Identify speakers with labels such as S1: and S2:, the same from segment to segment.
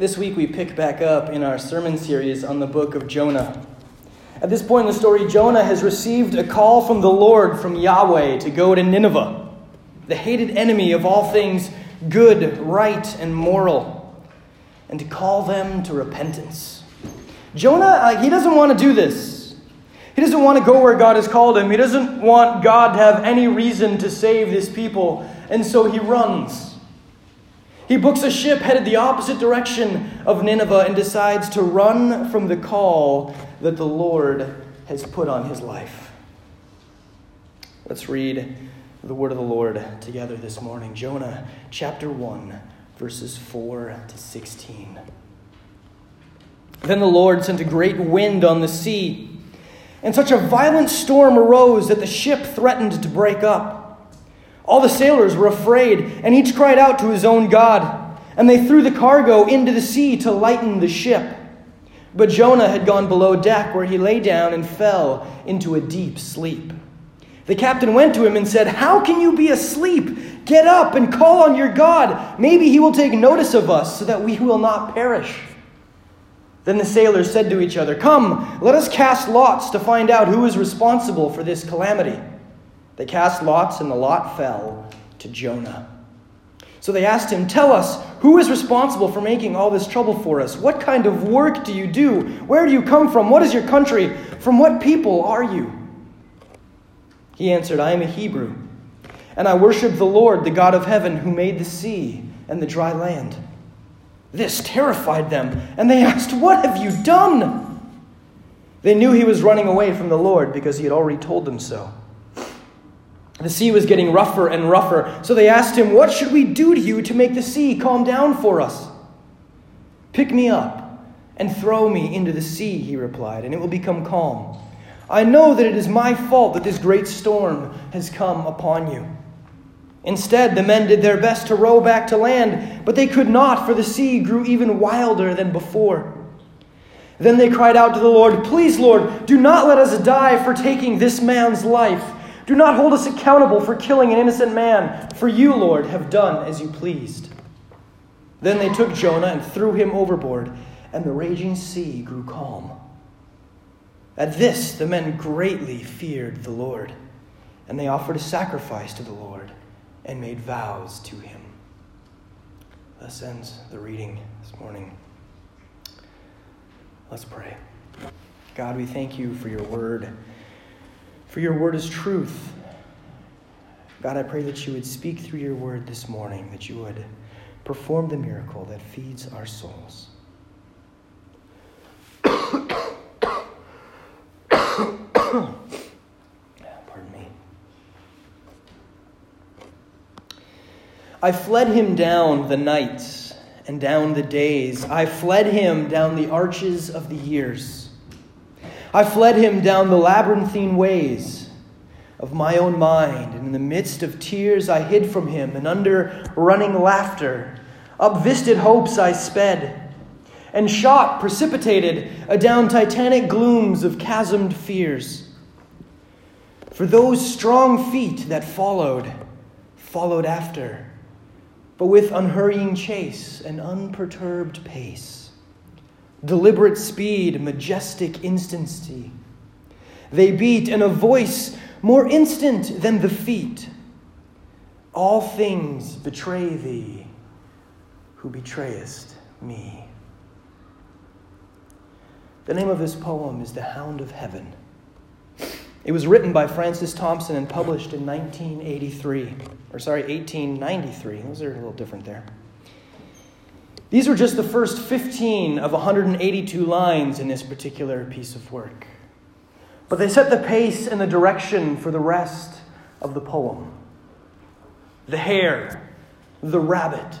S1: This week we pick back up in our sermon series on the book of Jonah. At this point in the story, Jonah has received a call from the Lord, from Yahweh, to go to Nineveh, the hated enemy of all things good, right, and moral, and to call them to repentance. Jonah, uh, he doesn't want to do this. He doesn't want to go where God has called him. He doesn't want God to have any reason to save this people, and so he runs. He books a ship headed the opposite direction of Nineveh and decides to run from the call that the Lord has put on his life. Let's read the word of the Lord together this morning. Jonah chapter 1, verses 4 to 16. Then the Lord sent a great wind on the sea, and such a violent storm arose that the ship threatened to break up. All the sailors were afraid, and each cried out to his own God. And they threw the cargo into the sea to lighten the ship. But Jonah had gone below deck, where he lay down and fell into a deep sleep. The captain went to him and said, How can you be asleep? Get up and call on your God. Maybe he will take notice of us so that we will not perish. Then the sailors said to each other, Come, let us cast lots to find out who is responsible for this calamity. They cast lots, and the lot fell to Jonah. So they asked him, Tell us, who is responsible for making all this trouble for us? What kind of work do you do? Where do you come from? What is your country? From what people are you? He answered, I am a Hebrew, and I worship the Lord, the God of heaven, who made the sea and the dry land. This terrified them, and they asked, What have you done? They knew he was running away from the Lord because he had already told them so. The sea was getting rougher and rougher, so they asked him, What should we do to you to make the sea calm down for us? Pick me up and throw me into the sea, he replied, and it will become calm. I know that it is my fault that this great storm has come upon you. Instead, the men did their best to row back to land, but they could not, for the sea grew even wilder than before. Then they cried out to the Lord, Please, Lord, do not let us die for taking this man's life. Do not hold us accountable for killing an innocent man, for you, Lord, have done as you pleased. Then they took Jonah and threw him overboard, and the raging sea grew calm. At this, the men greatly feared the Lord, and they offered a sacrifice to the Lord and made vows to him. Thus ends the reading this morning. Let's pray. God, we thank you for your word for your word is truth. God, I pray that you would speak through your word this morning, that you would perform the miracle that feeds our souls. Pardon me. I fled him down the nights and down the days. I fled him down the arches of the years. I fled him down the labyrinthine ways of my own mind, and in the midst of tears I hid from him, and under running laughter, up visted hopes I sped, and shot precipitated adown titanic glooms of chasmed fears. For those strong feet that followed, followed after, but with unhurrying chase and unperturbed pace deliberate speed, majestic instancy. They beat in a voice more instant than the feet. All things betray thee, who betrayest me. The name of this poem is The Hound of Heaven. It was written by Francis Thompson and published in 1983, or sorry, 1893. Those are a little different there. These were just the first 15 of 182 lines in this particular piece of work. But they set the pace and the direction for the rest of the poem. The hare, the rabbit,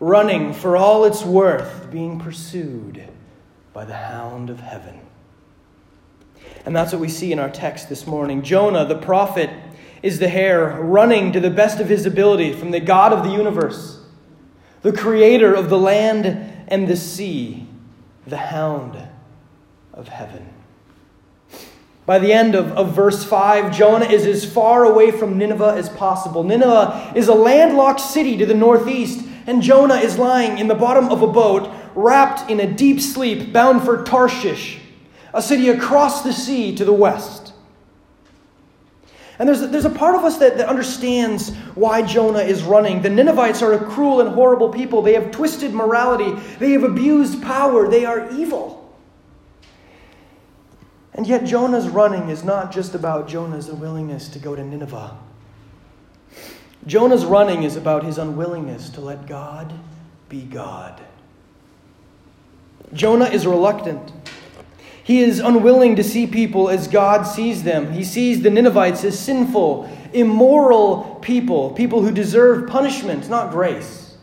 S1: running for all it's worth, being pursued by the hound of heaven. And that's what we see in our text this morning. Jonah, the prophet, is the hare running to the best of his ability from the God of the universe the creator of the land and the sea, the hound of heaven. By the end of, of verse 5, Jonah is as far away from Nineveh as possible. Nineveh is a landlocked city to the northeast, And Jonah is lying in the bottom of a boat, wrapped in a deep sleep, bound for Tarshish, a city across the sea to the west. And there's a, there's a part of us that, that understands why Jonah is running. The Ninevites are a cruel and horrible people. They have twisted morality, they have abused power, they are evil. And yet, Jonah's running is not just about Jonah's unwillingness to go to Nineveh. Jonah's running is about his unwillingness to let God be God. Jonah is reluctant. He is unwilling to see people as God sees them. He sees the Ninevites as sinful, immoral people, people who deserve punishment, not grace.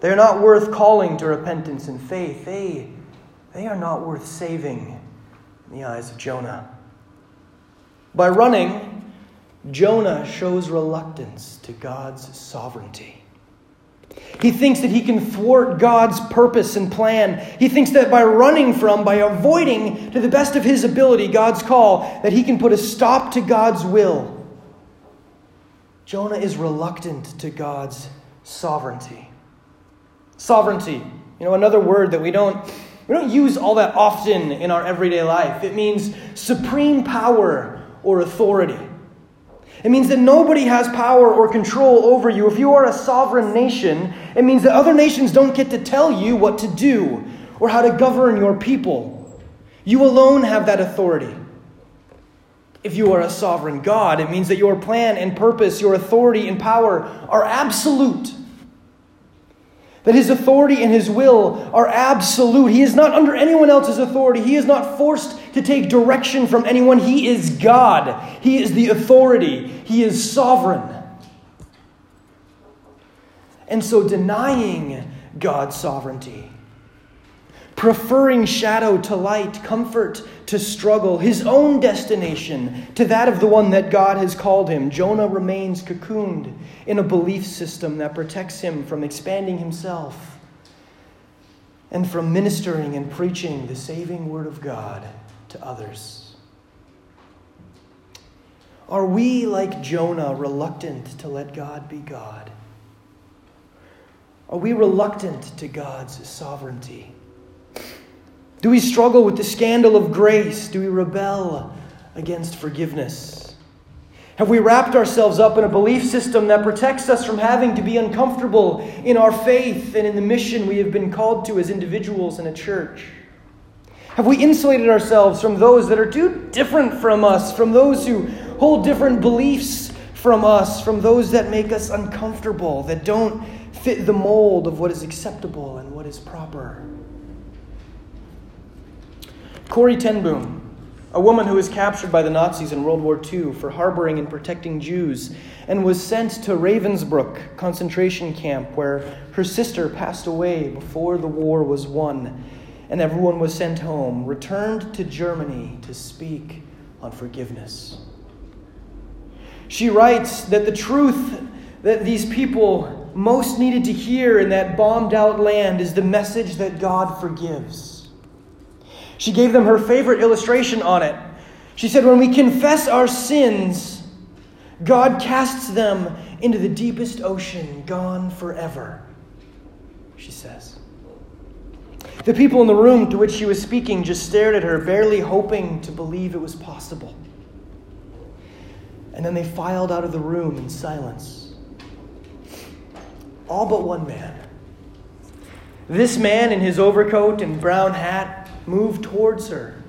S1: They are not worth calling to repentance and faith. They, they are not worth saving in the eyes of Jonah. By running, Jonah shows reluctance to God's sovereignty. He thinks that he can thwart God's purpose and plan. He thinks that by running from, by avoiding to the best of his ability God's call, that he can put a stop to God's will. Jonah is reluctant to God's sovereignty. Sovereignty, you know, another word that we don't we don't use all that often in our everyday life. It means supreme power or authority. It means that nobody has power or control over you. If you are a sovereign nation, it means that other nations don't get to tell you what to do or how to govern your people. You alone have that authority. If you are a sovereign God, it means that your plan and purpose, your authority and power are absolute. That his authority and his will are absolute. He is not under anyone else's authority. He is not forced to take direction from anyone. He is God. He is the authority. He is sovereign. And so, denying God's sovereignty, preferring shadow to light, comfort to struggle, his own destination to that of the one that God has called him, Jonah remains cocooned in a belief system that protects him from expanding himself and from ministering and preaching the saving word of God to others. Are we, like Jonah, reluctant to let God be God? Are we reluctant to God's sovereignty? Do we struggle with the scandal of grace? Do we rebel against forgiveness? Have we wrapped ourselves up in a belief system that protects us from having to be uncomfortable in our faith and in the mission we have been called to as individuals in a church? Have we insulated ourselves from those that are too different from us, from those who hold different beliefs from us, from those that make us uncomfortable, that don't fit the mold of what is acceptable and what is proper? Corrie ten Boom, a woman who was captured by the Nazis in World War II for harboring and protecting Jews and was sent to Ravensbrück concentration camp where her sister passed away before the war was won and everyone was sent home, returned to Germany to speak on forgiveness. She writes that the truth that these people most needed to hear in that bombed out land is the message that God forgives. She gave them her favorite illustration on it. She said, When we confess our sins, God casts them into the deepest ocean, gone forever. She says. The people in the room to which she was speaking just stared at her, barely hoping to believe it was possible. And then they filed out of the room in silence. All but one man. This man in his overcoat and brown hat moved towards her.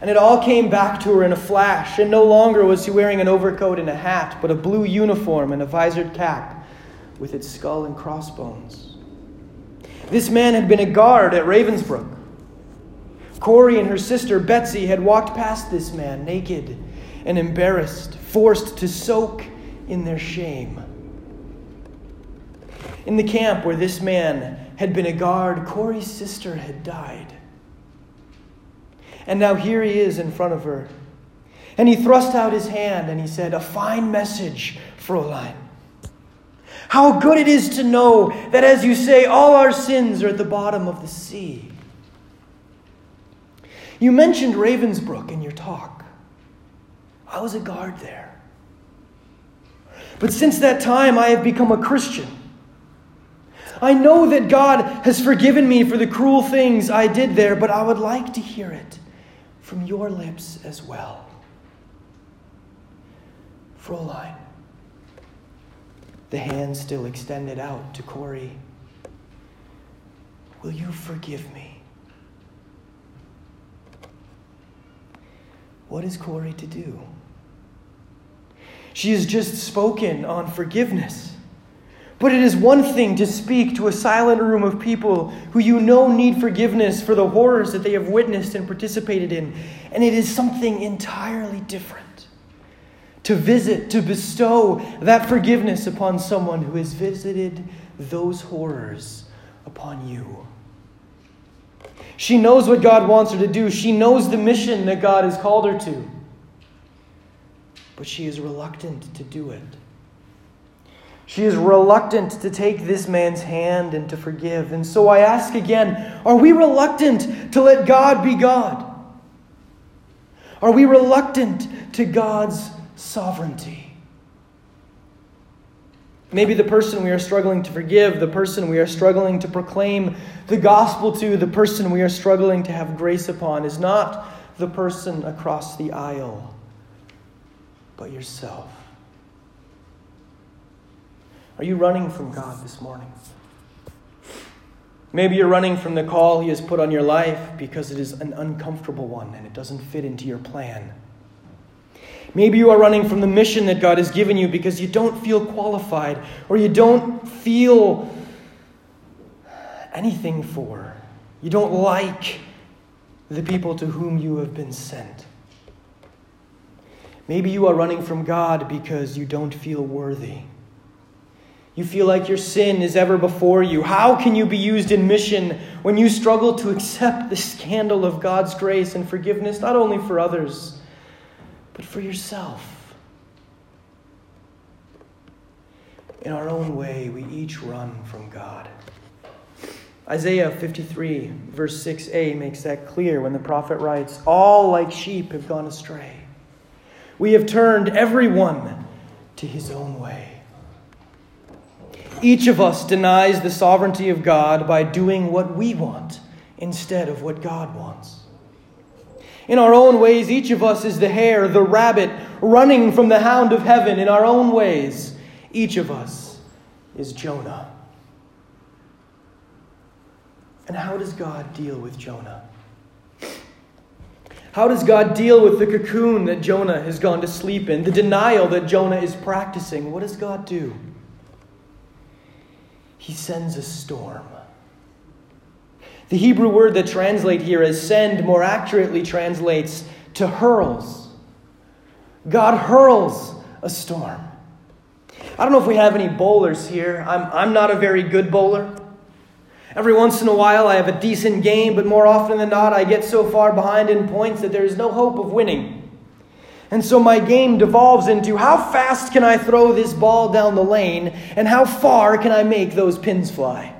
S1: And it all came back to her in a flash, and no longer was he wearing an overcoat and a hat, but a blue uniform and a visored cap with its skull and crossbones. This man had been a guard at Ravensbrück. Corrie and her sister Betsy had walked past this man, naked and embarrassed, forced to soak in their shame. In the camp where this man had been a guard, Corrie's sister had died. And now here he is in front of her. And he thrust out his hand and he said, A fine message, Fräulein. How good it is to know that, as you say, all our sins are at the bottom of the sea. You mentioned Ravensbrück in your talk. I was a guard there. But since that time, I have become a Christian. I know that God has forgiven me for the cruel things I did there, but I would like to hear it from your lips as well. Fräulein, the hand still extended out to Corrie, Will you forgive me? What is Corrie to do? She has just spoken on forgiveness. But it is one thing to speak to a silent room of people who you know need forgiveness for the horrors that they have witnessed and participated in, and it is something entirely different to visit, to bestow that forgiveness upon someone who has visited those horrors upon you. She knows what God wants her to do, she knows the mission that God has called her to, but she is reluctant to do it. She is reluctant to take this man's hand and to forgive. And so I ask again are we reluctant to let God be God? Are we reluctant to God's sovereignty? Maybe the person we are struggling to forgive, the person we are struggling to proclaim the gospel to, the person we are struggling to have grace upon, is not the person across the aisle, but yourself. Are you running from God this morning? Maybe you're running from the call He has put on your life because it is an uncomfortable one and it doesn't fit into your plan. Maybe you are running from the mission that God has given you because you don't feel qualified or you don't feel anything for. You don't like the people to whom you have been sent. Maybe you are running from God because you don't feel worthy. You feel like your sin is ever before you. How can you be used in mission when you struggle to accept the scandal of God's grace and forgiveness, not only for others, but for yourself? In our own way, we each run from God. Isaiah 53, verse 6a, makes that clear when the prophet writes All like sheep have gone astray. We have turned everyone to his own way. Each of us denies the sovereignty of God by doing what we want instead of what God wants. In our own ways, each of us is the hare, the rabbit, running from the hound of heaven. In our own ways, each of us is Jonah. And how does God deal with Jonah? How does God deal with the cocoon that Jonah has gone to sleep in, the denial that Jonah is practicing? What does God do? He sends a storm. The Hebrew word that translate here as send more accurately translates to hurls. God hurls a storm. I don't know if we have any bowlers here. I'm, I'm not a very good bowler. Every once in a while, I have a decent game, but more often than not, I get so far behind in points that there is no hope of winning. And so my game devolves into how fast can I throw this ball down the lane and how far can I make those pins fly?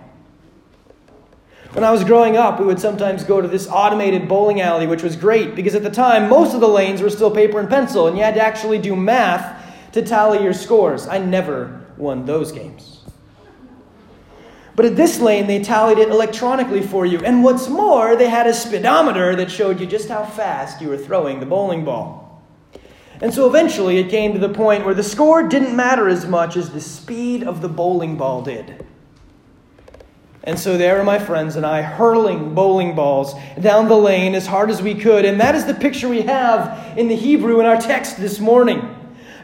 S1: When I was growing up, we would sometimes go to this automated bowling alley, which was great because at the time, most of the lanes were still paper and pencil, and you had to actually do math to tally your scores. I never won those games. But at this lane, they tallied it electronically for you. And what's more, they had a speedometer that showed you just how fast you were throwing the bowling ball. And so eventually it came to the point where the score didn't matter as much as the speed of the bowling ball did. And so there are my friends and I hurling bowling balls down the lane as hard as we could. And that is the picture we have in the Hebrew in our text this morning.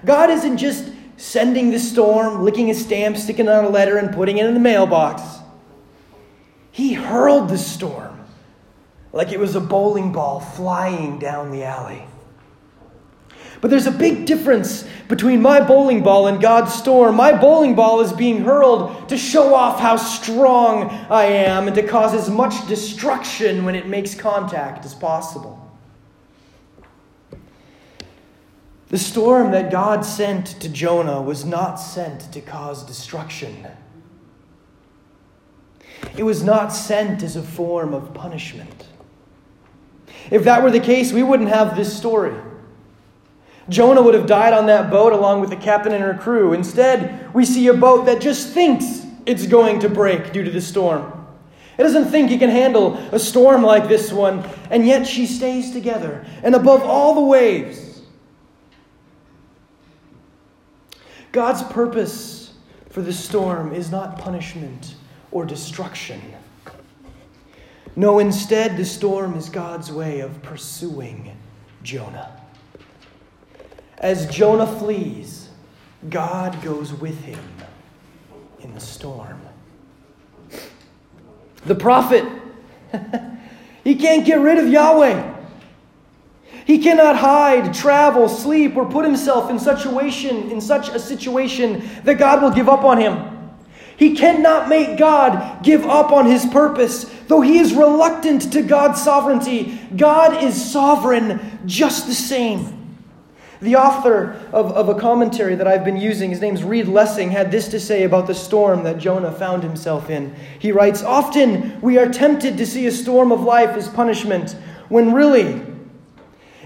S1: God isn't just sending the storm, licking a stamp, sticking on a letter, and putting it in the mailbox. He hurled the storm like it was a bowling ball flying down the alley. But there's a big difference between my bowling ball and God's storm. My bowling ball is being hurled to show off how strong I am and to cause as much destruction when it makes contact as possible. The storm that God sent to Jonah was not sent to cause destruction. It was not sent as a form of punishment. If that were the case, we wouldn't have this story. Jonah would have died on that boat along with the captain and her crew. Instead, we see a boat that just thinks it's going to break due to the storm. It doesn't think it can handle a storm like this one, and yet she stays together. And above all the waves, God's purpose for the storm is not punishment or destruction. No, instead, the storm is God's way of pursuing Jonah. As Jonah flees, God goes with him in the storm. The prophet, he can't get rid of Yahweh. He cannot hide, travel, sleep, or put himself in such a situation, in such a situation that God will give up on him. He cannot make God give up on his purpose, though he is reluctant to God's sovereignty. God is sovereign just the same. The author of, of a commentary that I've been using, his name's Reed Lessing, had this to say about the storm that Jonah found himself in. He writes Often we are tempted to see a storm of life as punishment, when really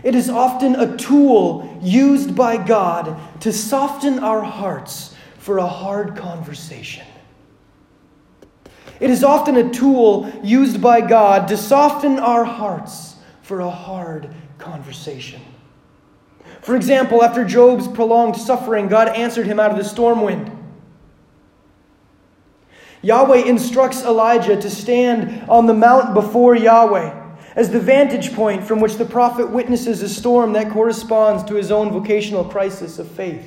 S1: it is often a tool used by God to soften our hearts for a hard conversation. It is often a tool used by God to soften our hearts for a hard conversation. For example, after Job's prolonged suffering, God answered him out of the storm wind. Yahweh instructs Elijah to stand on the mount before Yahweh as the vantage point from which the prophet witnesses a storm that corresponds to his own vocational crisis of faith.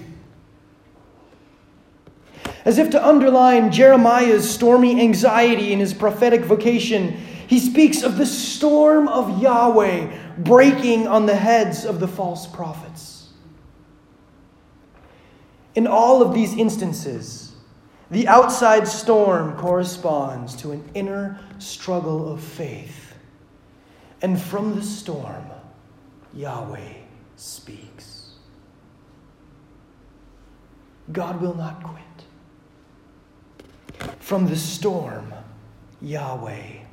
S1: As if to underline Jeremiah's stormy anxiety in his prophetic vocation, he speaks of the storm of Yahweh breaking on the heads of the false prophets. In all of these instances, the outside storm corresponds to an inner struggle of faith. And from the storm, Yahweh speaks. God will not quit. From the storm, Yahweh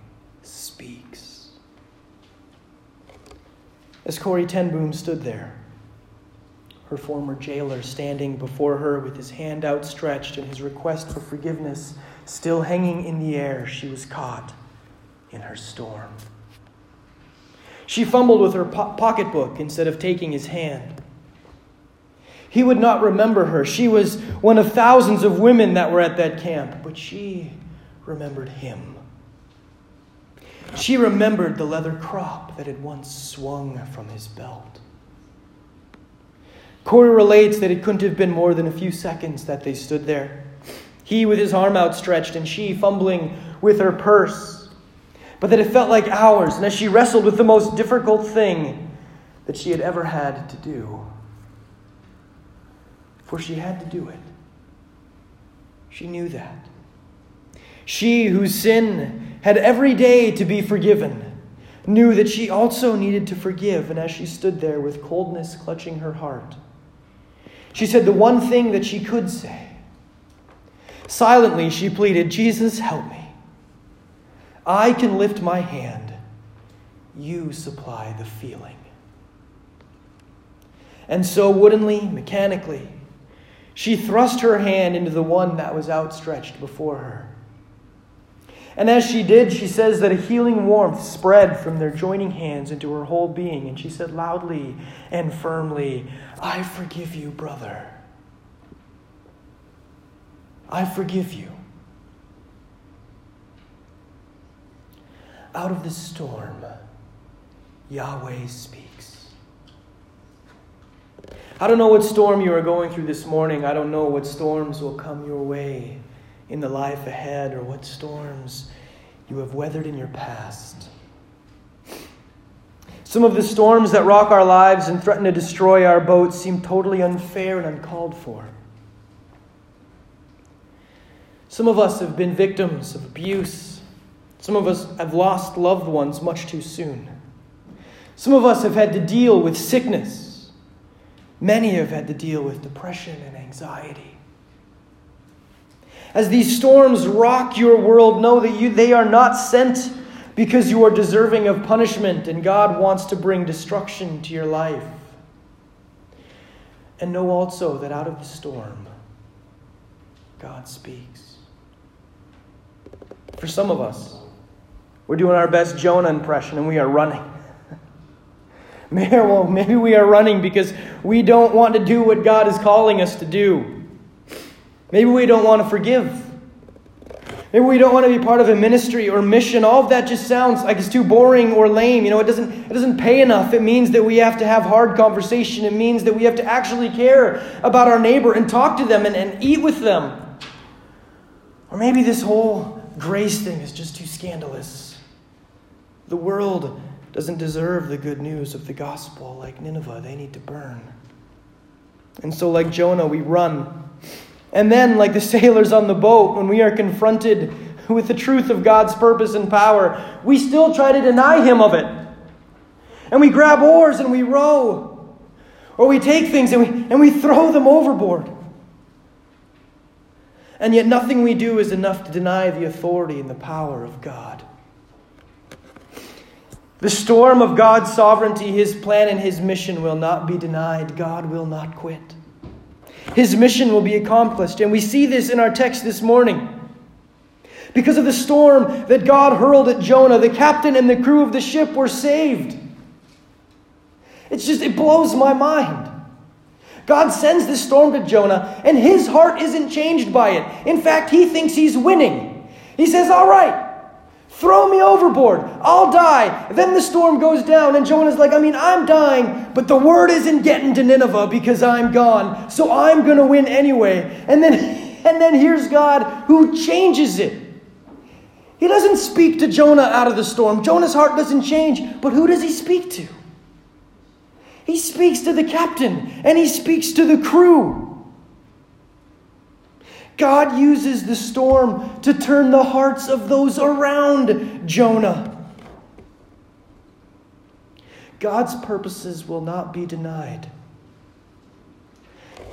S1: speaks. As Corrie ten Boom stood there, her former jailer standing before her with his hand outstretched and his request for forgiveness still hanging in the air, she was caught in her storm. She fumbled with her po- pocketbook instead of taking his hand. He would not remember her. She was one of thousands of women that were at that camp, but she remembered him. She remembered the leather crop that had once swung from his belt. Corrie relates that it couldn't have been more than a few seconds that they stood there. He with his arm outstretched, and she fumbling with her purse. But that it felt like hours, and as she wrestled with the most difficult thing that she had ever had to do. For she had to do it. She knew that. She, whose sin had every day to be forgiven, knew that she also needed to forgive, and as she stood there with coldness clutching her heart, she said the one thing that she could say. Silently, she pleaded, Jesus, help me. I can lift my hand. You supply the feeling. And so, woodenly, mechanically, she thrust her hand into the one that was outstretched before her. And as she did, she says that a healing warmth spread from their joining hands into her whole being. And she said loudly and firmly, I forgive you, brother. I forgive you. Out of the storm, Yahweh speaks. I don't know what storm you are going through this morning. I don't know what storms will come your way in the life ahead or what storms you have weathered in your past. Some of the storms that rock our lives and threaten to destroy our boats seem totally unfair and uncalled for. Some of us have been victims of abuse. Some of us have lost loved ones much too soon. Some of us have had to deal with sickness. Many have had to deal with depression and anxiety. As these storms rock your world, know that you, they are not sent because you are deserving of punishment and God wants to bring destruction to your life. And know also that out of the storm, God speaks. For some of us, we're doing our best Jonah impression and we are running. Well, maybe we are running because we don't want to do what God is calling us to do. Maybe we don't want to forgive. Maybe we don't want to be part of a ministry or mission. All of that just sounds like it's too boring or lame. You know, it doesn't, it doesn't pay enough. It means that we have to have hard conversation. It means that we have to actually care about our neighbor and talk to them and, and eat with them. Or maybe this whole grace thing is just too scandalous. The world doesn't deserve the good news of the gospel like Nineveh. They need to burn. And so, like Jonah, we run. And then, like the sailors on the boat, when we are confronted with the truth of God's purpose and power, we still try to deny Him of it. And we grab oars and we row. Or we take things and we, and we throw them overboard. And yet, nothing we do is enough to deny the authority and the power of God. The storm of God's sovereignty, His plan, and His mission will not be denied. God will not quit. His mission will be accomplished. And we see this in our text this morning. Because of the storm that God hurled at Jonah, the captain and the crew of the ship were saved. It's just, it blows my mind. God sends this storm to Jonah, and his heart isn't changed by it. In fact, he thinks he's winning. He says, All right, Throw me overboard. I'll die. Then the storm goes down, and Jonah's like, I mean, I'm dying, but the word isn't getting to Nineveh because I'm gone. So I'm going to win anyway. And then, and then here's God who changes it. He doesn't speak to Jonah out of the storm. Jonah's heart doesn't change, but who does he speak to? He speaks to the captain and he speaks to the crew. God uses the storm to turn the hearts of those around Jonah. God's purposes will not be denied.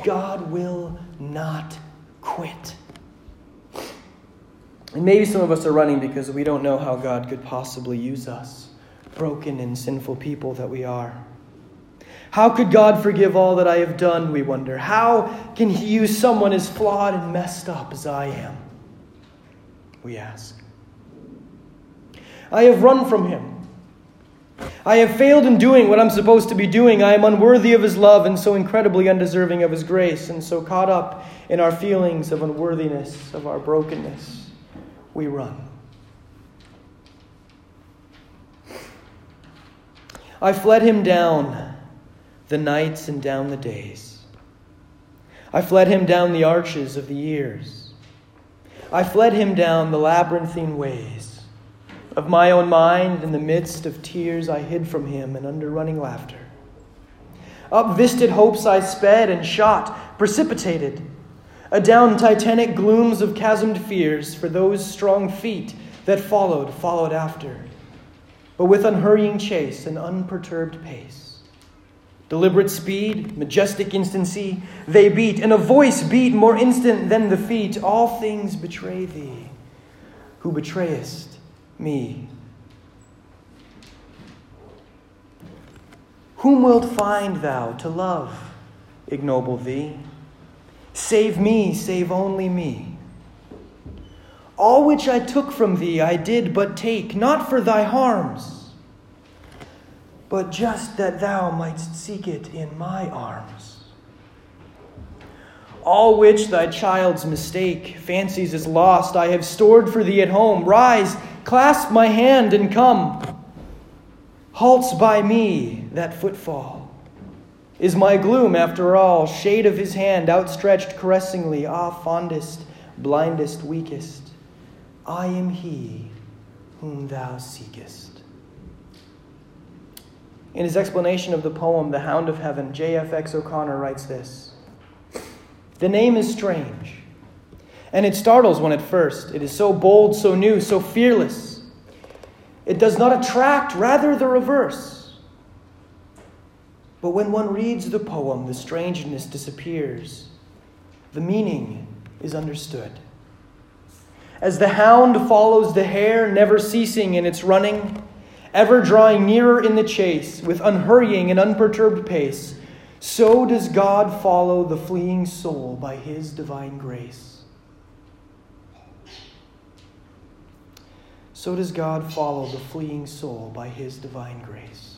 S1: God will not quit. And maybe some of us are running because we don't know how God could possibly use us, broken and sinful people that we are. How could God forgive all that I have done, we wonder? How can He use someone as flawed and messed up as I am? We ask. I have run from Him. I have failed in doing what I'm supposed to be doing. I am unworthy of His love and so incredibly undeserving of His grace, and so caught up in our feelings of unworthiness, of our brokenness, we run. I fled Him down the nights and down the days. I fled him down the arches of the years. I fled him down the labyrinthine ways of my own mind. In the midst of tears, I hid from him and under running laughter. Up visted hopes I sped and shot, precipitated. Adown titanic glooms of chasmed fears for those strong feet that followed, followed after, but with unhurrying chase and unperturbed pace. Deliberate speed, majestic instancy, they beat, and a voice beat more instant than the feet. All things betray thee, who betrayest me. Whom wilt find thou to love, ignoble thee? Save me, save only me. All which I took from thee I did but take, not for thy harms but just that thou mightst seek it in my arms. All which thy child's mistake fancies is lost, I have stored for thee at home. Rise, clasp my hand, and come. Halts by me that footfall. Is my gloom, after all, shade of his hand outstretched caressingly? Ah, fondest, blindest, weakest, I am he whom thou seekest. In his explanation of the poem, The Hound of Heaven, J.F.X. O'Connor writes this The name is strange, and it startles one at first. It is so bold, so new, so fearless. It does not attract, rather the reverse. But when one reads the poem, the strangeness disappears. The meaning is understood. As the hound follows the hare, never ceasing in its running, ever drawing nearer in the chase with unhurrying and unperturbed pace, so does God follow the fleeing soul by his divine grace. so does God follow the fleeing soul by his divine grace.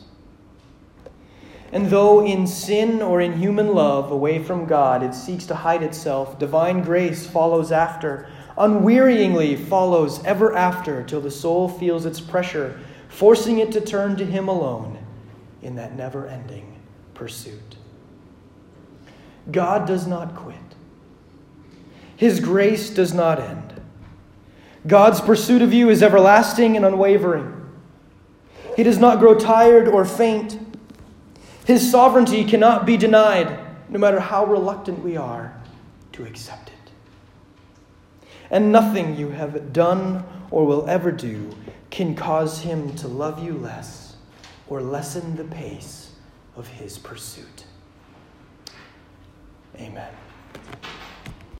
S1: And though in sin or in human love away from God it seeks to hide itself, divine grace follows after, unwearyingly follows ever after, till the soul feels its pressure, forcing it to turn to Him alone in that never ending pursuit. God does not quit, His grace does not end. God's pursuit of you is everlasting and unwavering. He does not grow tired or faint. His sovereignty cannot be denied, no matter how reluctant we are to accept it. And nothing you have done or will ever do can cause him to love you less or lessen the pace of his pursuit. Amen.